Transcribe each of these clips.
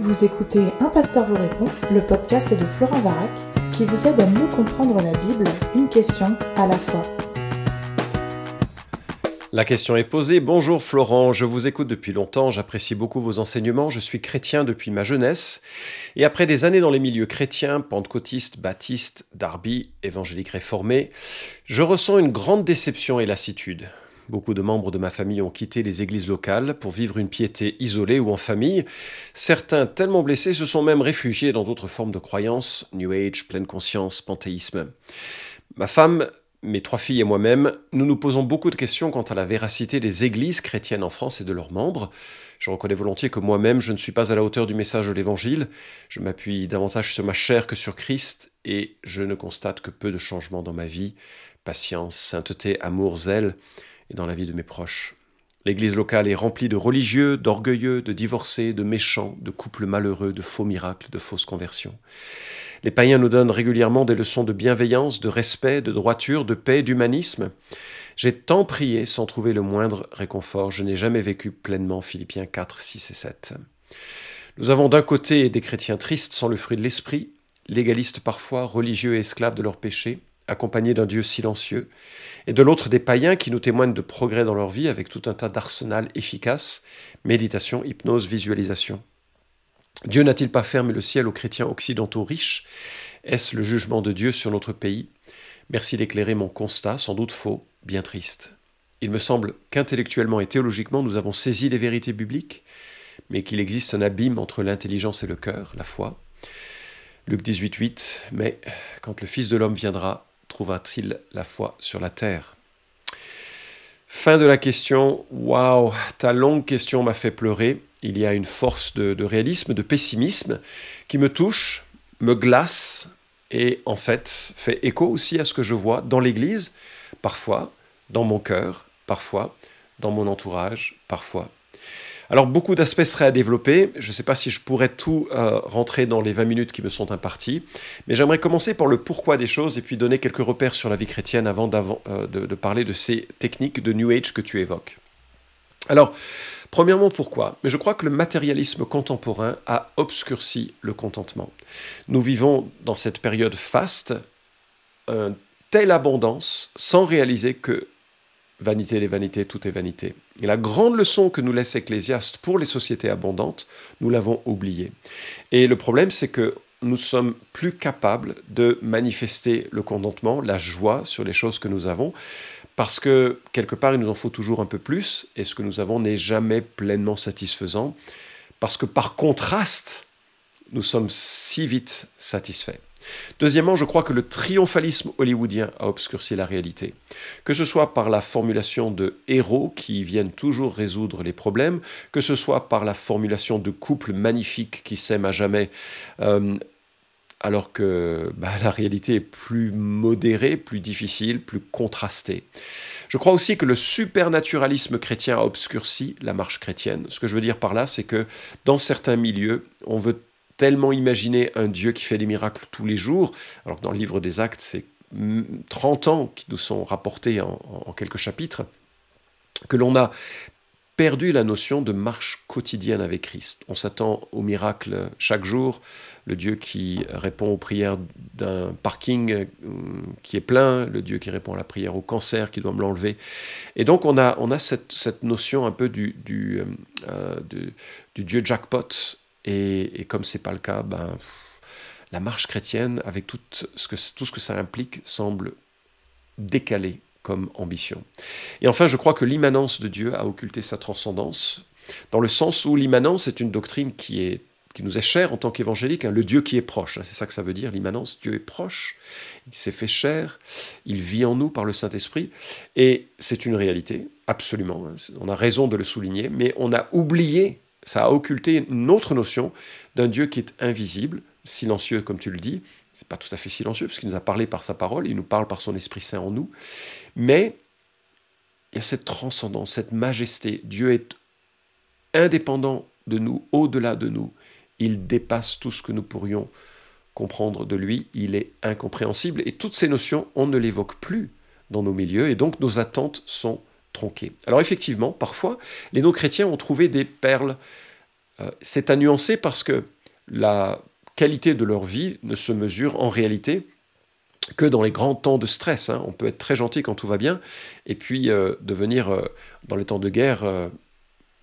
Vous écoutez Un pasteur vous répond, le podcast de Florent Varac, qui vous aide à mieux comprendre la Bible, une question à la fois. La question est posée. Bonjour Florent, je vous écoute depuis longtemps, j'apprécie beaucoup vos enseignements, je suis chrétien depuis ma jeunesse, et après des années dans les milieux chrétiens, pentecôtistes, baptistes, darby, évangéliques réformés, je ressens une grande déception et lassitude. Beaucoup de membres de ma famille ont quitté les églises locales pour vivre une piété isolée ou en famille. Certains, tellement blessés, se sont même réfugiés dans d'autres formes de croyances, New Age, pleine conscience, panthéisme. Ma femme, mes trois filles et moi-même, nous nous posons beaucoup de questions quant à la véracité des églises chrétiennes en France et de leurs membres. Je reconnais volontiers que moi-même, je ne suis pas à la hauteur du message de l'Évangile. Je m'appuie davantage sur ma chair que sur Christ et je ne constate que peu de changements dans ma vie. Patience, sainteté, amour, zèle et dans la vie de mes proches. L'église locale est remplie de religieux, d'orgueilleux, de divorcés, de méchants, de couples malheureux, de faux miracles, de fausses conversions. Les païens nous donnent régulièrement des leçons de bienveillance, de respect, de droiture, de paix, d'humanisme. J'ai tant prié sans trouver le moindre réconfort. Je n'ai jamais vécu pleinement Philippiens 4, 6 et 7. Nous avons d'un côté des chrétiens tristes sans le fruit de l'esprit, légalistes parfois, religieux et esclaves de leurs péchés, accompagnés d'un Dieu silencieux, et de l'autre des païens qui nous témoignent de progrès dans leur vie avec tout un tas d'arsenal efficaces, méditation, hypnose, visualisation. Dieu n'a-t-il pas fermé le ciel aux chrétiens occidentaux riches? Est-ce le jugement de Dieu sur notre pays? Merci d'éclairer mon constat, sans doute faux, bien triste. Il me semble qu'intellectuellement et théologiquement nous avons saisi les vérités bibliques, mais qu'il existe un abîme entre l'intelligence et le cœur, la foi. Luc 18, 8, mais quand le Fils de l'homme viendra, trouvera-t-il la foi sur la terre? Fin de la question. Waouh, ta longue question m'a fait pleurer. Il y a une force de, de, réalisme, de pessimisme qui me touche, me glace et en fait fait écho aussi à ce que je vois dans l'Église, parfois, dans mon cœur, parfois, dans mon entourage, parfois. Alors beaucoup d'aspects seraient à développer. Je ne sais pas si je pourrais tout euh, rentrer dans les 20 minutes qui me sont imparties, mais j'aimerais commencer par le pourquoi des choses et puis donner quelques repères sur la vie chrétienne avant euh, de, parler de ces techniques de New Age que tu évoques. Alors, premièrement, pourquoi? Mais je crois que le matérialisme contemporain a obscurci le contentement. Nous vivons dans cette période faste, une telle abondance, sans réaliser que Vanité des vanités, tout est vanité. Et la grande leçon que nous laisse Ecclésiaste pour les sociétés abondantes, nous l'avons oubliée. Et le problème, c'est que nous sommes plus capables de manifester le contentement, la joie sur les choses que nous avons, parce que quelque part, il nous en faut toujours un peu plus, et ce que nous avons n'est jamais pleinement satisfaisant, parce que par contraste, nous sommes si vite satisfaits. Deuxièmement, je crois que le triomphalisme hollywoodien a obscurci la réalité. Que ce soit par la formulation de héros qui viennent toujours résoudre les problèmes, que ce soit par la formulation de couples magnifiques qui s'aiment à jamais, euh, alors que bah, la réalité est plus modérée, plus difficile, plus contrastée. Je crois aussi que le supernaturalisme chrétien a obscurci la marche chrétienne. Ce que je veux dire par là, c'est que dans certains milieux, on veut tellement imaginer un Dieu qui fait des miracles tous les jours, alors que dans le livre des actes, c'est 30 ans qui nous sont rapportés en, quelques chapitres, que l'on a perdu la notion de marche quotidienne avec Christ. On s'attend au miracle chaque jour, le Dieu qui répond aux prières d'un parking euh, qui est plein, le Dieu qui répond à la prière au cancer qui doit me l'enlever. Et donc on a, on a cette, cette notion un peu du, du, euh, du, du Dieu jackpot et, et comme c'est pas le cas, ben, la marche chrétienne, avec tout ce, que, tout ce que ça implique, semble décalée comme ambition. Et enfin, je crois que l'immanence de Dieu a occulté sa transcendance, dans le sens où l'immanence est une doctrine qui, est, qui nous est chère en tant qu'évangélique, hein, le Dieu qui est proche, hein, c'est ça que ça veut dire, l'immanence, Dieu est proche, il s'est fait chair, il vit en nous par le Saint-Esprit, et c'est une réalité, absolument, hein, on a raison de le souligner, mais on a oublié ça a occulté une autre notion d'un Dieu qui est invisible, silencieux comme tu le dis. C'est pas tout à fait silencieux parce qu'il nous a parlé par sa parole, il nous parle par son Esprit Saint en nous. Mais il y a cette transcendance, cette majesté. Dieu est indépendant de nous, au-delà de nous. Il dépasse tout ce que nous pourrions comprendre de lui. Il est incompréhensible. Et toutes ces notions, on ne l'évoque plus dans nos milieux. Et donc nos attentes sont alors effectivement, parfois, les non-chrétiens ont trouvé des perles Euh, c'est à nuancer parce que la qualité de leur vie ne se mesure en réalité que dans les grands temps de stress. Hein. On peut être très gentil quand tout va bien, et puis euh, devenir, euh, dans les temps de guerre,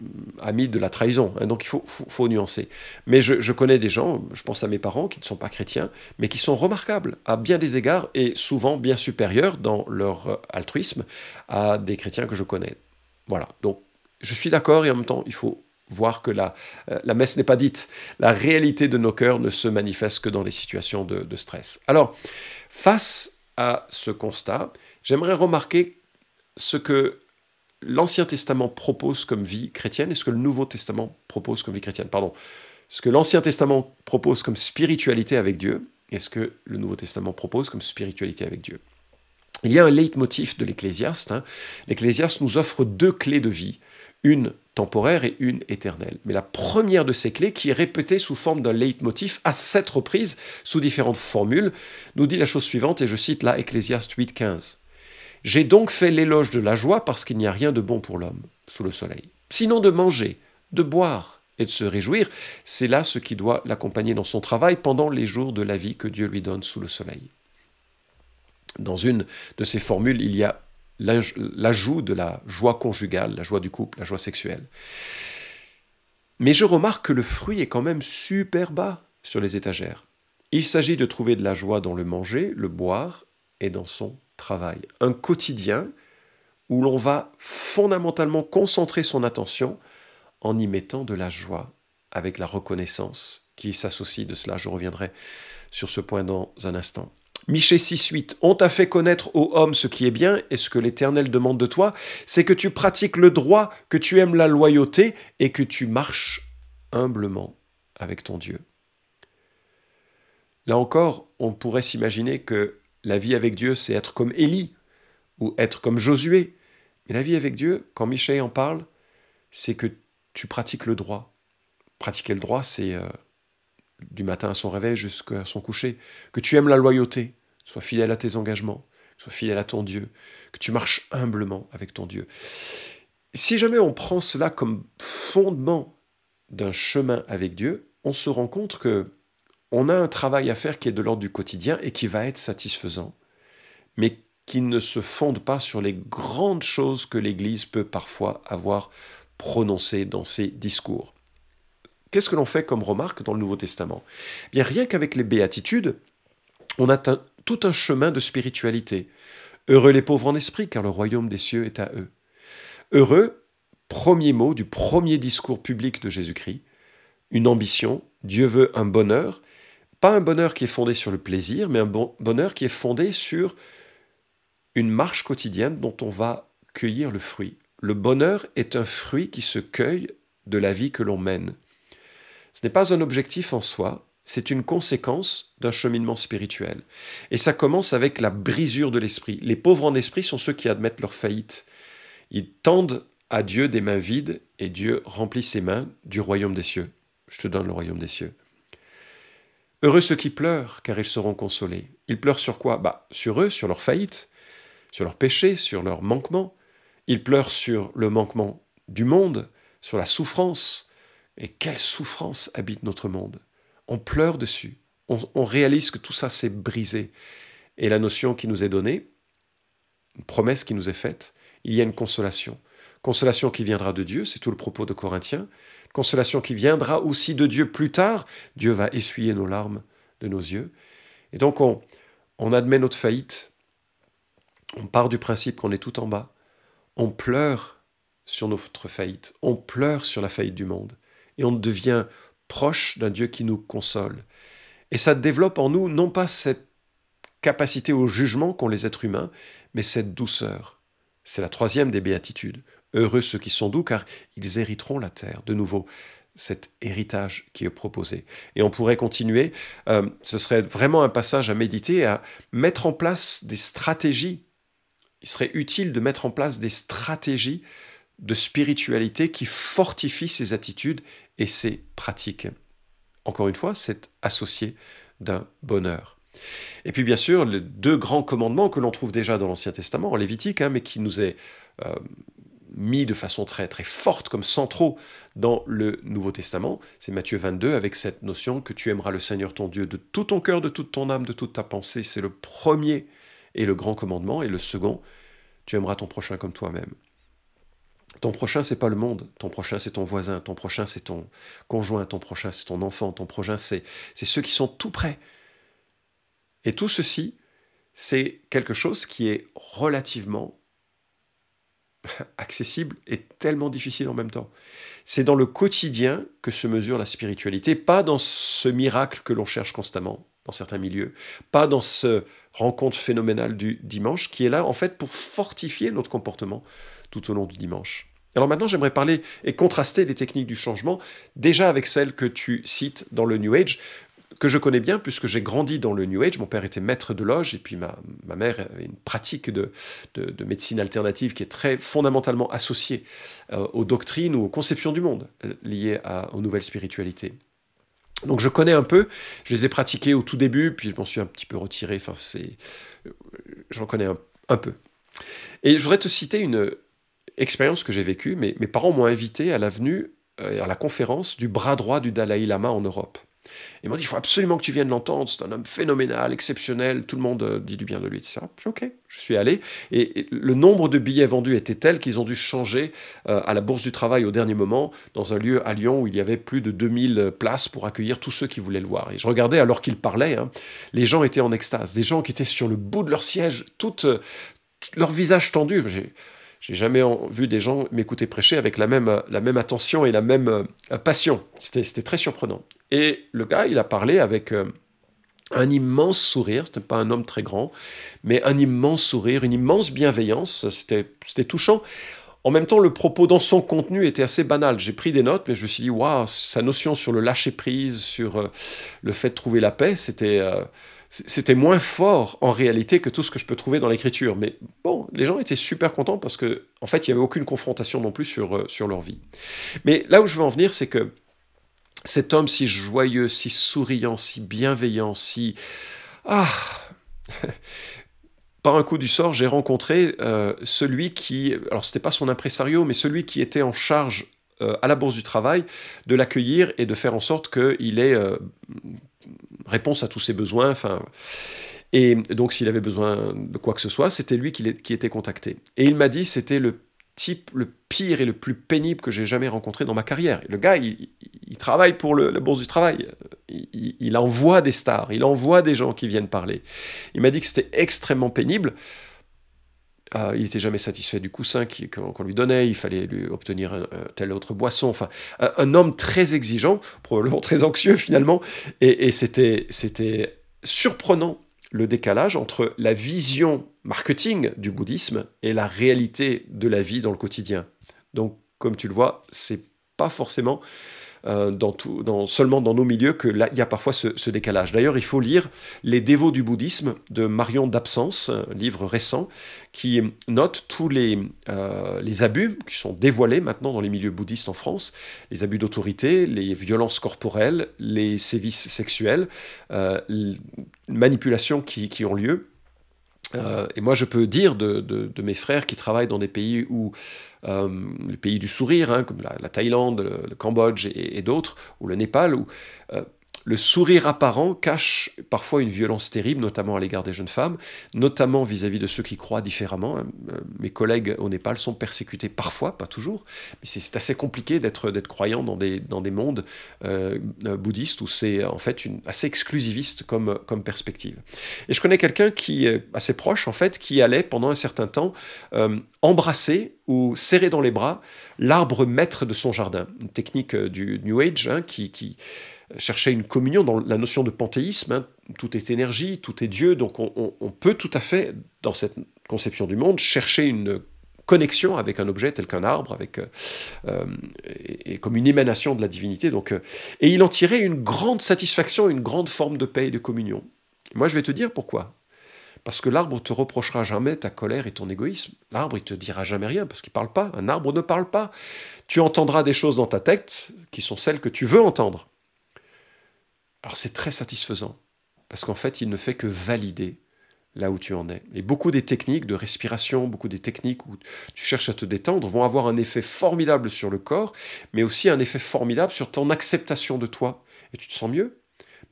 euh, ami de la trahison. Hein. Donc il faut, nuancer. Mais je, connais des gens, je pense à mes parents, qui ne sont pas chrétiens, mais qui sont remarquables à bien des égards, et souvent bien supérieurs dans leur altruisme à des chrétiens que je connais. Voilà, donc je suis d'accord, et en même temps, il faut voir que la, la messe n'est pas dite. La réalité de nos cœurs ne se manifeste que dans les situations de stress. Alors, Face à ce constat, j'aimerais remarquer ce que l'Ancien Testament propose comme vie chrétienne et ce que le Nouveau Testament propose comme vie chrétienne. Pardon. Ce que l'Ancien Testament propose comme spiritualité avec Dieu et ce que le Nouveau Testament propose comme spiritualité avec Dieu. Il y a un leitmotiv de l'Ecclésiaste. Hein. L'Ecclésiaste nous offre deux clés de vie une temporaire et une éternelle. Mais la première de ces clés, qui est répétée sous forme d'un leitmotiv à sept reprises, sous différentes formules, nous dit la chose suivante, et je cite là Ecclésiaste 8.15. J'ai donc fait l'éloge de la joie parce qu'il n'y a rien de bon pour l'homme sous le soleil. Sinon de manger, de boire et de se réjouir, c'est là ce qui doit l'accompagner dans son travail pendant les jours de la vie que Dieu lui donne sous le soleil. Dans une de ces formules, il y a l'ajout de la joie conjugale, la joie du couple, la joie sexuelle. Mais je remarque que le fruit est quand même super bas sur les étagères. Il s'agit de trouver de la joie dans le manger, le boire et dans son travail. Un quotidien où l'on va fondamentalement concentrer son attention en y mettant de la joie, avec la reconnaissance qui s'associe de cela. Je reviendrai sur ce point dans un instant. Michée 6.8, on t'a fait connaître ô homme ce qui est bien, et ce que l'Éternel demande de toi, c'est que tu pratiques le droit, que tu aimes la loyauté, et que tu marches humblement avec ton Dieu. Là encore, on pourrait s'imaginer que la vie avec Dieu, c'est être comme Élie, ou être comme Josué. Mais la vie avec Dieu, quand Michée en parle, c'est que tu pratiques le droit. Pratiquer le droit, c'est euh, du matin à son réveil jusqu'à son coucher, que tu aimes la loyauté, sois fidèle à tes engagements, sois fidèle à ton Dieu, que tu marches humblement avec ton Dieu. Si jamais on prend cela comme fondement d'un chemin avec Dieu, on se rend compte que on a un travail à faire qui est de l'ordre du quotidien et qui va être satisfaisant, mais qui ne se fonde pas sur les grandes choses que l'Église peut parfois avoir prononcées dans ses discours. Qu'est-ce que l'on fait comme remarque dans le Nouveau Testament? Eh Bien, rien qu'avec les béatitudes, on atteint tout un chemin de spiritualité. Heureux les pauvres en esprit, car le royaume des cieux est à eux. Heureux, premier mot du premier discours public de Jésus-Christ, une ambition, Dieu veut un bonheur, pas un bonheur qui est fondé sur le plaisir, mais un bonheur qui est fondé sur une marche quotidienne dont on va cueillir le fruit. Le bonheur est un fruit qui se cueille de la vie que l'on mène. Ce n'est pas un objectif en soi, c'est une conséquence d'un cheminement spirituel. Et ça commence avec la brisure de l'esprit. Les pauvres en esprit sont ceux qui admettent leur faillite. Ils tendent à Dieu des mains vides et Dieu remplit ses mains du royaume des cieux. Je te donne le royaume des cieux. Heureux ceux qui pleurent, car ils seront consolés. Ils pleurent sur quoi? Bah, Sur eux, sur leur faillite, sur leur péché, sur leur manquement. Ils pleurent sur le manquement du monde, sur la souffrance, et quelle souffrance habite notre monde? On pleure dessus. On, réalise que tout ça s'est brisé. Et la notion qui nous est donnée, une promesse qui nous est faite, il y a une consolation. Consolation qui viendra de Dieu, c'est tout le propos de Corinthiens. Consolation qui viendra aussi de Dieu plus tard. Dieu va essuyer nos larmes de nos yeux. Et donc on, on admet notre faillite. On part du principe qu'on est tout en bas. On pleure sur notre faillite. On pleure sur la faillite du monde et on devient proche d'un Dieu qui nous console. Et ça développe en nous non pas cette capacité au jugement qu'ont les êtres humains, mais cette douceur. C'est la troisième des béatitudes. Heureux ceux qui sont doux, car ils hériteront la terre. De nouveau, cet héritage qui est proposé. Et on pourrait continuer, euh, ce serait vraiment un passage à méditer, à mettre en place des stratégies. Il serait utile de mettre en place des stratégies de spiritualité qui fortifient ces attitudes et ces pratiques. Encore une fois, c'est associé d'un bonheur. Et puis bien sûr, les deux grands commandements que l'on trouve déjà dans l'Ancien Testament, en Lévitique, hein, mais qui nous est euh, mis de façon très très forte comme centraux dans le Nouveau Testament. C'est Matthieu 22 avec cette notion que tu aimeras le Seigneur ton Dieu de tout ton cœur, de toute ton âme, de toute ta pensée. C'est le premier et le grand commandement. Et le second, tu aimeras ton prochain comme toi-même. Ton prochain, c'est pas le monde. Ton prochain, c'est ton voisin. Ton prochain, c'est ton conjoint. Ton prochain, c'est ton enfant. Ton prochain, c'est ceux qui sont tout près. Et tout ceci, c'est quelque chose qui est relativement accessible et tellement difficile en même temps. C'est dans le quotidien que se mesure la spiritualité, pas dans ce miracle que l'on cherche constamment dans certains milieux, pas dans ce rencontre phénoménale du dimanche qui est là en fait pour fortifier notre comportement tout au long du dimanche. Alors maintenant, j'aimerais parler et contraster les techniques du changement, déjà avec celles que tu cites dans le New Age que je connais bien puisque j'ai grandi dans le New Age. Mon père était maître de loge et puis ma, mère avait une pratique de, de, médecine alternative qui est très fondamentalement associée euh, aux doctrines ou aux conceptions du monde euh, liées aux nouvelles spiritualités. Donc je connais un peu, je les ai pratiquées au tout début, puis je m'en suis un petit peu retiré, enfin c'est... Euh, j'en connais un, peu. Et je voudrais te citer une expérience que j'ai vécue. Mes, mes parents m'ont invité à l'avenue, à la conférence du bras droit du Dalai Lama en Europe. Ils m'ont dit, il faut absolument que tu viennes l'entendre, c'est un homme phénoménal, exceptionnel, tout le monde euh, dit du bien de lui, etc. Je ok, je suis allé, et, le nombre de billets vendus était tel qu'ils ont dû changer euh, à la Bourse du Travail au dernier moment, dans un lieu à Lyon où il y avait plus de 2000 places pour accueillir tous ceux qui voulaient le voir. Et je regardais alors qu'il parlait, hein, les gens étaient en extase, des gens qui étaient sur le bout de leur siège, tout, euh, leur visage tendu. J'ai jamais vu des gens m'écouter prêcher avec la même, attention et la même euh, passion. C'était très surprenant. Et le gars, il a parlé avec euh, un immense sourire. C'était pas un homme très grand, mais un immense sourire, une immense bienveillance. C'était touchant. En même temps, le propos dans son contenu était assez banal. J'ai pris des notes, mais je me suis dit, waouh, sa notion sur le lâcher prise, sur euh, le fait de trouver la paix, c'était c'était moins fort en réalité que tout ce que je peux trouver dans l'écriture. Mais bon, les gens étaient super contents parce que, en fait, il n'y avait aucune confrontation non plus sur, euh, sur leur vie. Mais là où je veux en venir, c'est que cet homme si joyeux, si souriant, si bienveillant, si... Ah Par un coup du sort, j'ai rencontré euh, celui qui, alors c'était pas son impresario, mais celui qui était en charge euh, à la Bourse du Travail de l'accueillir et de faire en sorte qu'il ait réponse à tous ses besoins. Enfin, et donc, s'il avait besoin de quoi que ce soit, c'était lui qui, était contacté. Et il m'a dit c'était le type le pire et le plus pénible que j'ai jamais rencontré dans ma carrière. le gars, il, travaille pour le, la bourse du travail. Il, il, envoie des stars, il envoie des gens qui viennent parler. Il m'a dit que c'était extrêmement pénible. Euh, il n'était jamais satisfait du coussin qu'on lui donnait, il fallait lui obtenir telle autre boisson. Enfin, un, homme très exigeant, probablement très anxieux finalement, et, c'était surprenant le décalage entre la vision marketing du bouddhisme et la réalité de la vie dans le quotidien. Donc, comme tu le vois, c'est pas forcément euh, seulement dans nos milieux que là, il y a parfois ce, décalage. D'ailleurs, il faut lire Les dévots du bouddhisme de Marion d'Absence, livre récent, qui note tous les, euh, les abus qui sont dévoilés maintenant dans les milieux bouddhistes en France, les abus d'autorité, les violences corporelles, les sévices sexuels, euh, manipulations qui ont lieu euh, et moi, je peux dire de, mes frères qui travaillent dans des pays où euh, les pays du sourire, hein, comme la, Thaïlande, le, Cambodge et, d'autres, ou le Népal, où euh, le sourire apparent cache parfois une violence terrible, notamment à l'égard des jeunes femmes, notamment vis-à-vis de ceux qui croient différemment. Euh, mes collègues au Népal sont persécutés parfois, pas toujours, mais c'est assez compliqué d'être croyant dans des, dans des mondes euh, euh, bouddhistes où c'est en fait assez exclusiviste comme, perspective. Et je connais quelqu'un qui est assez proche, en fait, qui allait pendant un certain temps embrasser ou serrer dans les bras l'arbre maître de son jardin, une technique du New Age hein, qui chercher une communion dans la notion de panthéisme. Hein. Tout est énergie, tout est Dieu, donc on, peut tout à fait, dans cette conception du monde, chercher une connexion avec un objet tel qu'un arbre, avec, euh, euh, et, comme une émanation de la divinité. Donc, euh, et il en tirait une grande satisfaction, une grande forme de paix et de communion. Moi, je vais te dire pourquoi. Parce que l'arbre te reprochera jamais ta colère et ton égoïsme. L'arbre, il te dira jamais rien parce qu'il parle pas. Un arbre ne parle pas. Tu entendras des choses dans ta tête qui sont celles que tu veux entendre. Alors c'est très satisfaisant, parce qu'en fait, il ne fait que valider là où tu en es. Et beaucoup des techniques de respiration, beaucoup des techniques où tu cherches à te détendre vont avoir un effet formidable sur le corps, mais aussi un effet formidable sur ton acceptation de toi. Et tu te sens mieux,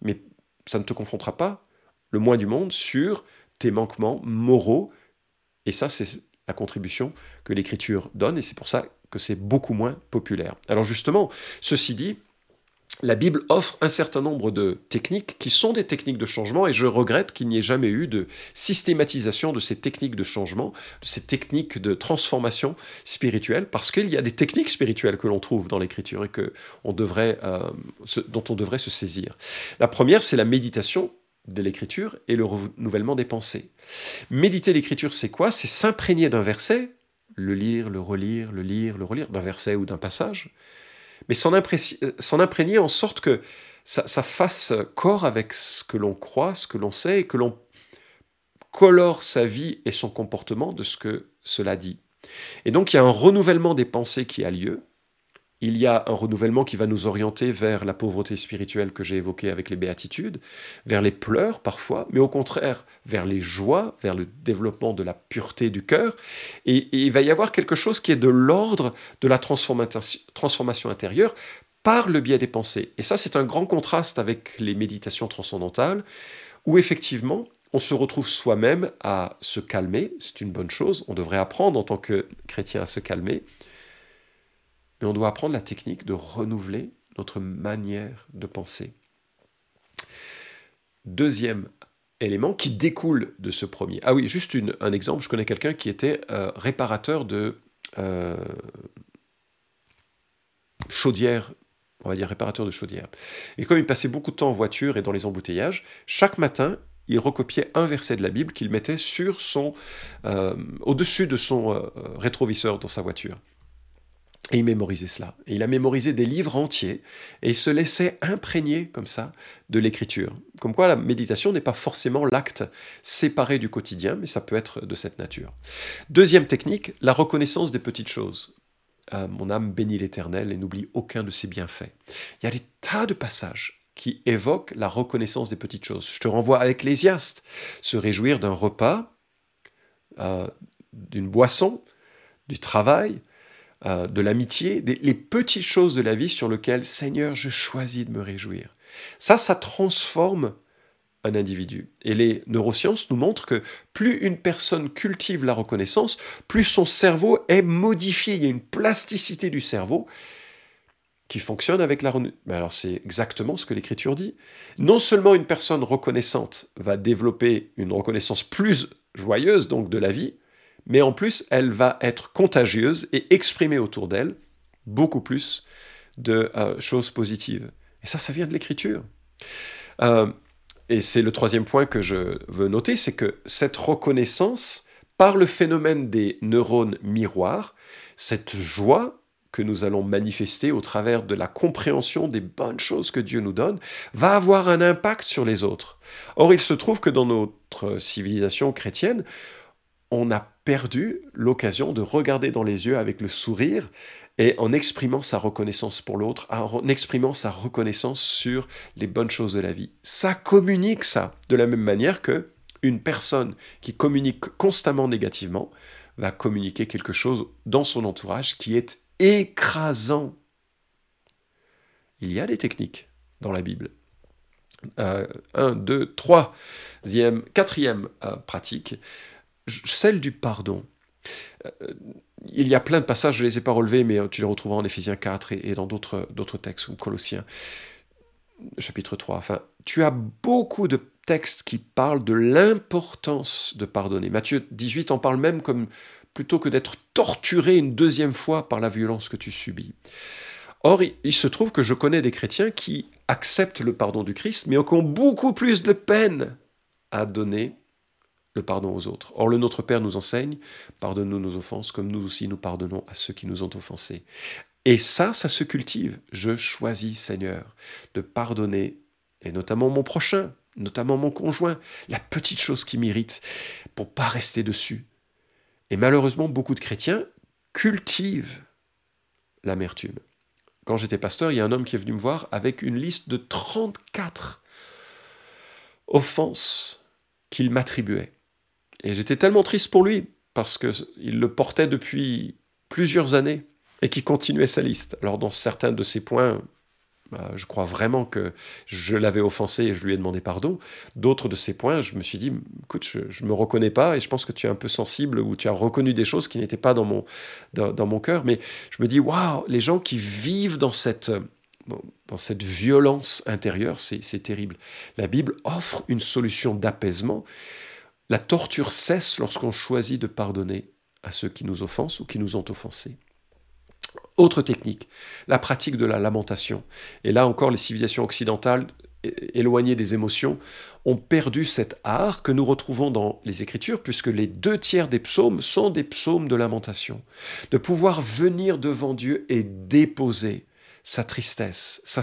mais ça ne te confrontera pas, le moins du monde, sur tes manquements moraux. Et ça, c'est la contribution que l'écriture donne, et c'est pour ça que c'est beaucoup moins populaire. Alors justement, ceci dit, la Bible offre un certain nombre de techniques qui sont des techniques de changement et je regrette qu'il n'y ait jamais eu de systématisation de ces techniques de changement, de ces techniques de transformation spirituelle, parce qu'il y a des techniques spirituelles que l'on trouve dans l'Écriture et que on devrait, euh, dont on devrait se saisir. La première, c'est la méditation de l'écriture et le renouvellement des pensées. Méditer l'écriture, c'est quoi? C'est s'imprégner d'un verset, le lire, le relire, le lire, le relire, d'un verset ou d'un passage, mais s'en imprégner en sorte que ça, ça, fasse corps avec ce que l'on croit, ce que l'on sait, et que l'on colore sa vie et son comportement de ce que cela dit. Et donc il y a un renouvellement des pensées qui a lieu, il y a un renouvellement qui va nous orienter vers la pauvreté spirituelle que j'ai évoquée avec les béatitudes, vers les pleurs parfois, mais au contraire vers les joies, vers le développement de la pureté du cœur. Et, il va y avoir quelque chose qui est de l'ordre de la transformation intérieure par le biais des pensées. Et ça, c'est un grand contraste avec les méditations transcendantales, où effectivement, on se retrouve soi-même à se calmer, c'est une bonne chose, on devrait apprendre en tant que chrétien à se calmer, on doit apprendre la technique de renouveler notre manière de penser. Deuxième élément qui découle de ce premier. Ah oui, juste un exemple, je connais quelqu'un qui était euh, réparateur de euh, chaudières, on va dire réparateur de chaudières. Et comme il passait beaucoup de temps en voiture et dans les embouteillages, chaque matin, il recopiait un verset de la Bible qu'il mettait sur son, euh, au-dessus de son rétroviseur dans sa voiture. Et il mémorisait cela. Et il a mémorisé des livres entiers et il se laissait imprégner comme ça de l'écriture. Comme quoi la méditation n'est pas forcément l'acte séparé du quotidien, mais ça peut être de cette nature. Deuxième technique, la reconnaissance des petites choses. Euh, mon âme bénit l'Éternel et n'oublie aucun de ses bienfaits. Il y a des tas de passages qui évoquent la reconnaissance des petites choses. Je te renvoie à Ecclésiaste, se réjouir d'un repas, euh, d'une boisson, du travail, euh, de l'amitié, les petites choses de la vie sur lesquelles, Seigneur, je choisis de me réjouir. Ça, ça transforme un individu. Et les neurosciences nous montrent que plus une personne cultive la reconnaissance, plus son cerveau est modifié. Il y a une plasticité du cerveau qui fonctionne avec la Mais alors c'est exactement ce que l'écriture dit. Non seulement une personne reconnaissante va développer une reconnaissance plus joyeuse donc de la vie, mais en plus, elle va être contagieuse et exprimer autour d'elle beaucoup plus de euh, choses positives. Et ça, ça vient de l'écriture. Euh, et c'est le troisième point que je veux noter, c'est que cette reconnaissance, par le phénomène des neurones miroirs, cette joie que nous allons manifester au travers de la compréhension des bonnes choses que Dieu nous donne, va avoir un impact sur les autres. Or, il se trouve que dans notre civilisation chrétienne, on a perdu l'occasion de regarder dans les yeux avec le sourire et en exprimant sa reconnaissance pour l'autre, en exprimant sa reconnaissance sur les bonnes choses de la vie. Ça communique ça, de la même manière que une personne qui communique constamment négativement va communiquer quelque chose dans son entourage qui est écrasant. Il y a des techniques dans la Bible. Euh, un, deux, troisième, quatrième euh, pratique celle du pardon. Euh, il y a plein de passages, je ne les ai pas relevés, mais tu les retrouveras en Éphésiens 4 et, dans d'autres textes, ou Colossiens, chapitre 3. Enfin, tu as beaucoup de textes qui parlent de l'importance de pardonner. Matthieu 18 en parle même comme plutôt que d'être torturé une deuxième fois par la violence que tu subis. Or, il, se trouve que je connais des chrétiens qui acceptent le pardon du Christ, mais qui ont beaucoup plus de peine à donner le pardon aux autres. Or, le Notre Père nous enseigne, pardonne-nous nos offenses, comme nous aussi nous pardonnons à ceux qui nous ont offensés. Et ça, ça se cultive. Je choisis, Seigneur, de pardonner, et notamment mon prochain, notamment mon conjoint, la petite chose qui m'irrite, pour pas rester dessus. Et malheureusement, beaucoup de chrétiens cultivent l'amertume. Quand j'étais pasteur, il y a un homme qui est venu me voir avec une liste de 34 offenses qu'il m'attribuait. Et j'étais tellement triste pour lui, parce qu'il le portait depuis plusieurs années et qu'il continuait sa liste. Alors dans certains de ces points, bah, je crois vraiment que je l'avais offensé et je lui ai demandé pardon. D'autres de ces points, je me suis dit, écoute, je ne me reconnais pas et je pense que tu es un peu sensible ou tu as reconnu des choses qui n'étaient pas dans mon, dans, mon cœur. Mais je me dis, waouh, les gens qui vivent dans cette, dans, cette violence intérieure, c'est terrible. La Bible offre une solution d'apaisement. La torture cesse lorsqu'on choisit de pardonner à ceux qui nous offensent ou qui nous ont offensés. Autre technique, la pratique de la lamentation. Et là encore, les civilisations occidentales éloignées des émotions ont perdu cet art que nous retrouvons dans les Écritures, puisque les deux tiers des psaumes sont des psaumes de lamentation. De pouvoir venir devant Dieu et déposer sa tristesse, sa,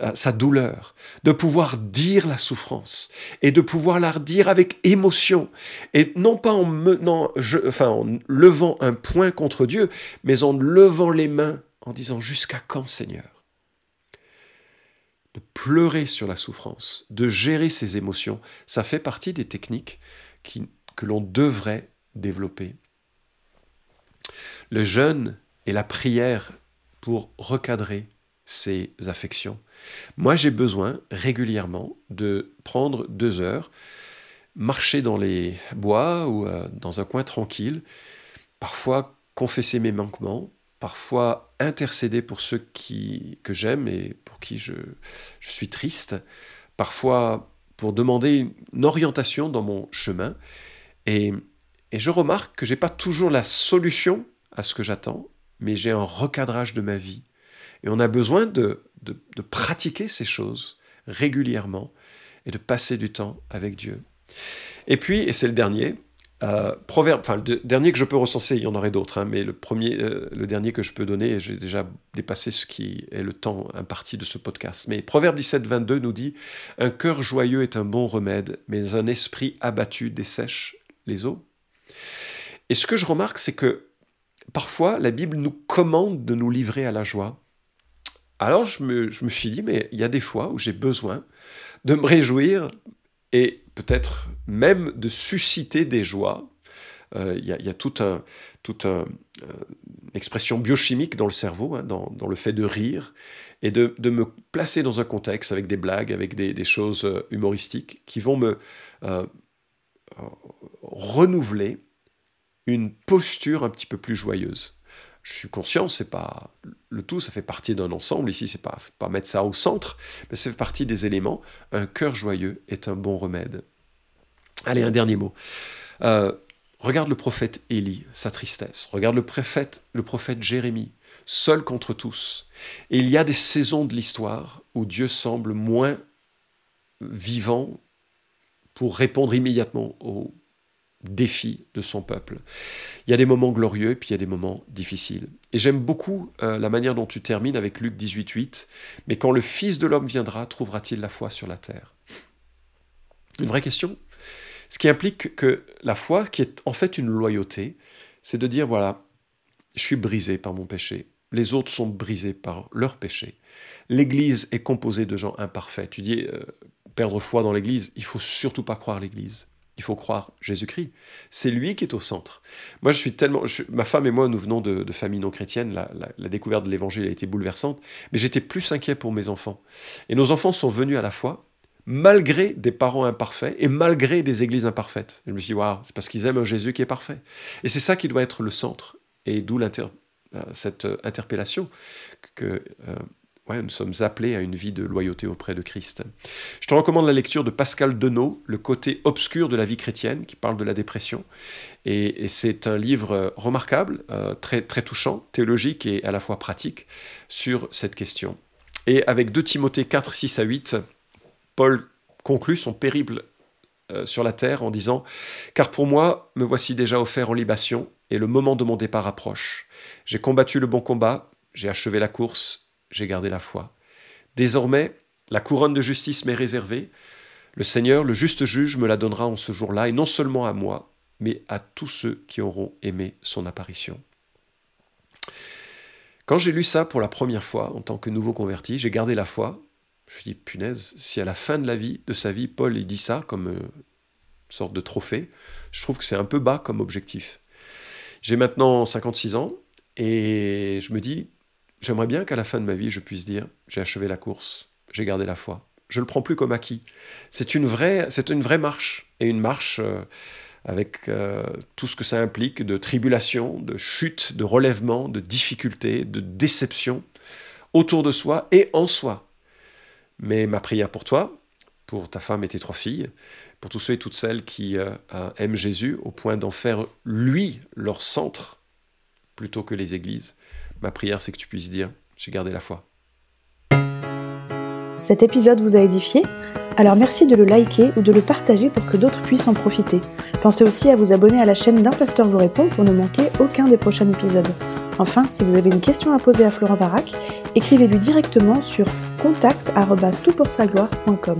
euh, sa, douleur, de pouvoir dire la souffrance et de pouvoir la dire avec émotion et non pas en, menant, enfin, en levant un point contre Dieu, mais en levant les mains en disant jusqu'à quand Seigneur? De pleurer sur la souffrance, de gérer ses émotions, ça fait partie des techniques qui, que l'on devrait développer. Le jeûne et la prière pour recadrer ces affections. Moi, j'ai besoin régulièrement de prendre deux heures, marcher dans les bois ou euh, dans un coin tranquille, parfois confesser mes manquements, parfois intercéder pour ceux qui, que j'aime et pour qui je, suis triste, parfois pour demander une orientation dans mon chemin. Et, et je remarque que je n'ai pas toujours la solution à ce que j'attends, mais j'ai un recadrage de ma vie. Et on a besoin de, de, pratiquer ces choses régulièrement et de passer du temps avec Dieu. Et puis, et c'est le dernier, euh, proverbe, enfin le dernier que je peux recenser, il y en aurait d'autres, hein, mais le premier, euh, le dernier que je peux donner, j'ai déjà dépassé ce qui est le temps imparti de ce podcast. Mais Proverbe 17, 22 nous dit Un cœur joyeux est un bon remède, mais un esprit abattu dessèche les eaux. Et ce que je remarque, c'est que parfois la Bible nous commande de nous livrer à la joie. Alors je me, suis dit, mais il y a des fois où j'ai besoin de me réjouir et peut-être même de susciter des joies. Euh, il y, a toute un, un, une expression biochimique dans le cerveau, hein, dans, le fait de rire, et de, me placer dans un contexte avec des blagues, avec des, choses euh, humoristiques qui vont me euh, renouveler une posture un petit peu plus joyeuse. Je suis conscient, c'est pas le tout, ça fait partie d'un ensemble. Ici, c'est pas pas mettre ça au centre, mais ça fait partie des éléments. Un cœur joyeux est un bon remède. Allez, un dernier mot. Euh, regarde le prophète Élie, sa tristesse. Regarde le prophète, le prophète Jérémie, seul contre tous. Et il y a des saisons de l'histoire où Dieu semble moins vivant pour répondre immédiatement aux défi de son peuple. Il y a des moments glorieux puis il y a des moments difficiles. Et j'aime beaucoup euh, la manière dont tu termines avec Luc 18.8. Mais quand le Fils de l'homme viendra, trouvera-t-il la foi sur la terre? Une vraie question? Ce qui implique que la foi, qui est en fait une loyauté, c'est de dire, voilà, je suis brisé par mon péché. Les autres sont brisés par leur péché. L'Église est composée de gens imparfaits. Tu dis, euh, perdre foi dans l'Église, il faut surtout pas croire l'Église il faut croire Jésus-Christ. C'est lui qui est au centre. Moi, je suis tellement. ma femme et moi, nous venons de, familles non chrétiennes. La, découverte de l'évangile a été bouleversante. Mais j'étais plus inquiet pour mes enfants. Et nos enfants sont venus à la foi, malgré des parents imparfaits et malgré des églises imparfaites. je me suis dit, waouh, c'est parce qu'ils aiment un Jésus qui est parfait. Et c'est ça qui doit être le centre. Et d'où euh, cette euh, interpellation que. Euh, nous sommes appelés à une vie de loyauté auprès de Christ. Je te recommande la lecture de Pascal Denot, Le côté obscur de la vie chrétienne, qui parle de la dépression. Et, c'est un livre remarquable, euh, très, très touchant, théologique et à la fois pratique sur cette question. Et avec 2 Timothée 4, 6 à 8, Paul conclut son périple euh, sur la terre en disant Car pour moi, me voici déjà offert en libation, et le moment de mon départ approche. J'ai combattu le bon combat, j'ai achevé la course, j'ai gardé la foi. Désormais, la couronne de justice m'est réservée. Le Seigneur, le juste juge, me la donnera en ce jour-là, et non seulement à moi, mais à tous ceux qui auront aimé son apparition. Quand j'ai lu ça pour la première fois en tant que nouveau converti, j'ai gardé la foi. Je me suis dit, punaise, si à la fin de la vie, de sa vie, Paul il dit ça, comme euh, sorte de trophée. Je trouve que c'est un peu bas comme objectif. J'ai maintenant 56 ans et je me dis, j'aimerais bien qu'à la fin de ma vie, je puisse dire, j'ai achevé la course, j'ai gardé la foi. Je ne le prends plus comme acquis. C'est une vraie, marche et une marche euh, avec euh, tout ce que ça implique de tribulation, de chute, de relèvement, de difficultés, de déception autour de soi et en soi. Mais ma prière pour toi, pour ta femme et tes trois filles, pour tous ceux et toutes celles qui euh, aiment Jésus au point d'en faire lui leur centre plutôt que les églises, ma prière c'est que tu puisses dire j'ai gardé la foi. Cet épisode vous a édifié? Alors merci de le liker ou de le partager pour que d'autres puissent en profiter. Pensez aussi à vous abonner à la chaîne d'un pasteur vous répond pour ne manquer aucun des prochains épisodes. Enfin, si vous avez une question à poser à Florent Varac, écrivez-lui directement sur contact.toutpoursagloire.com.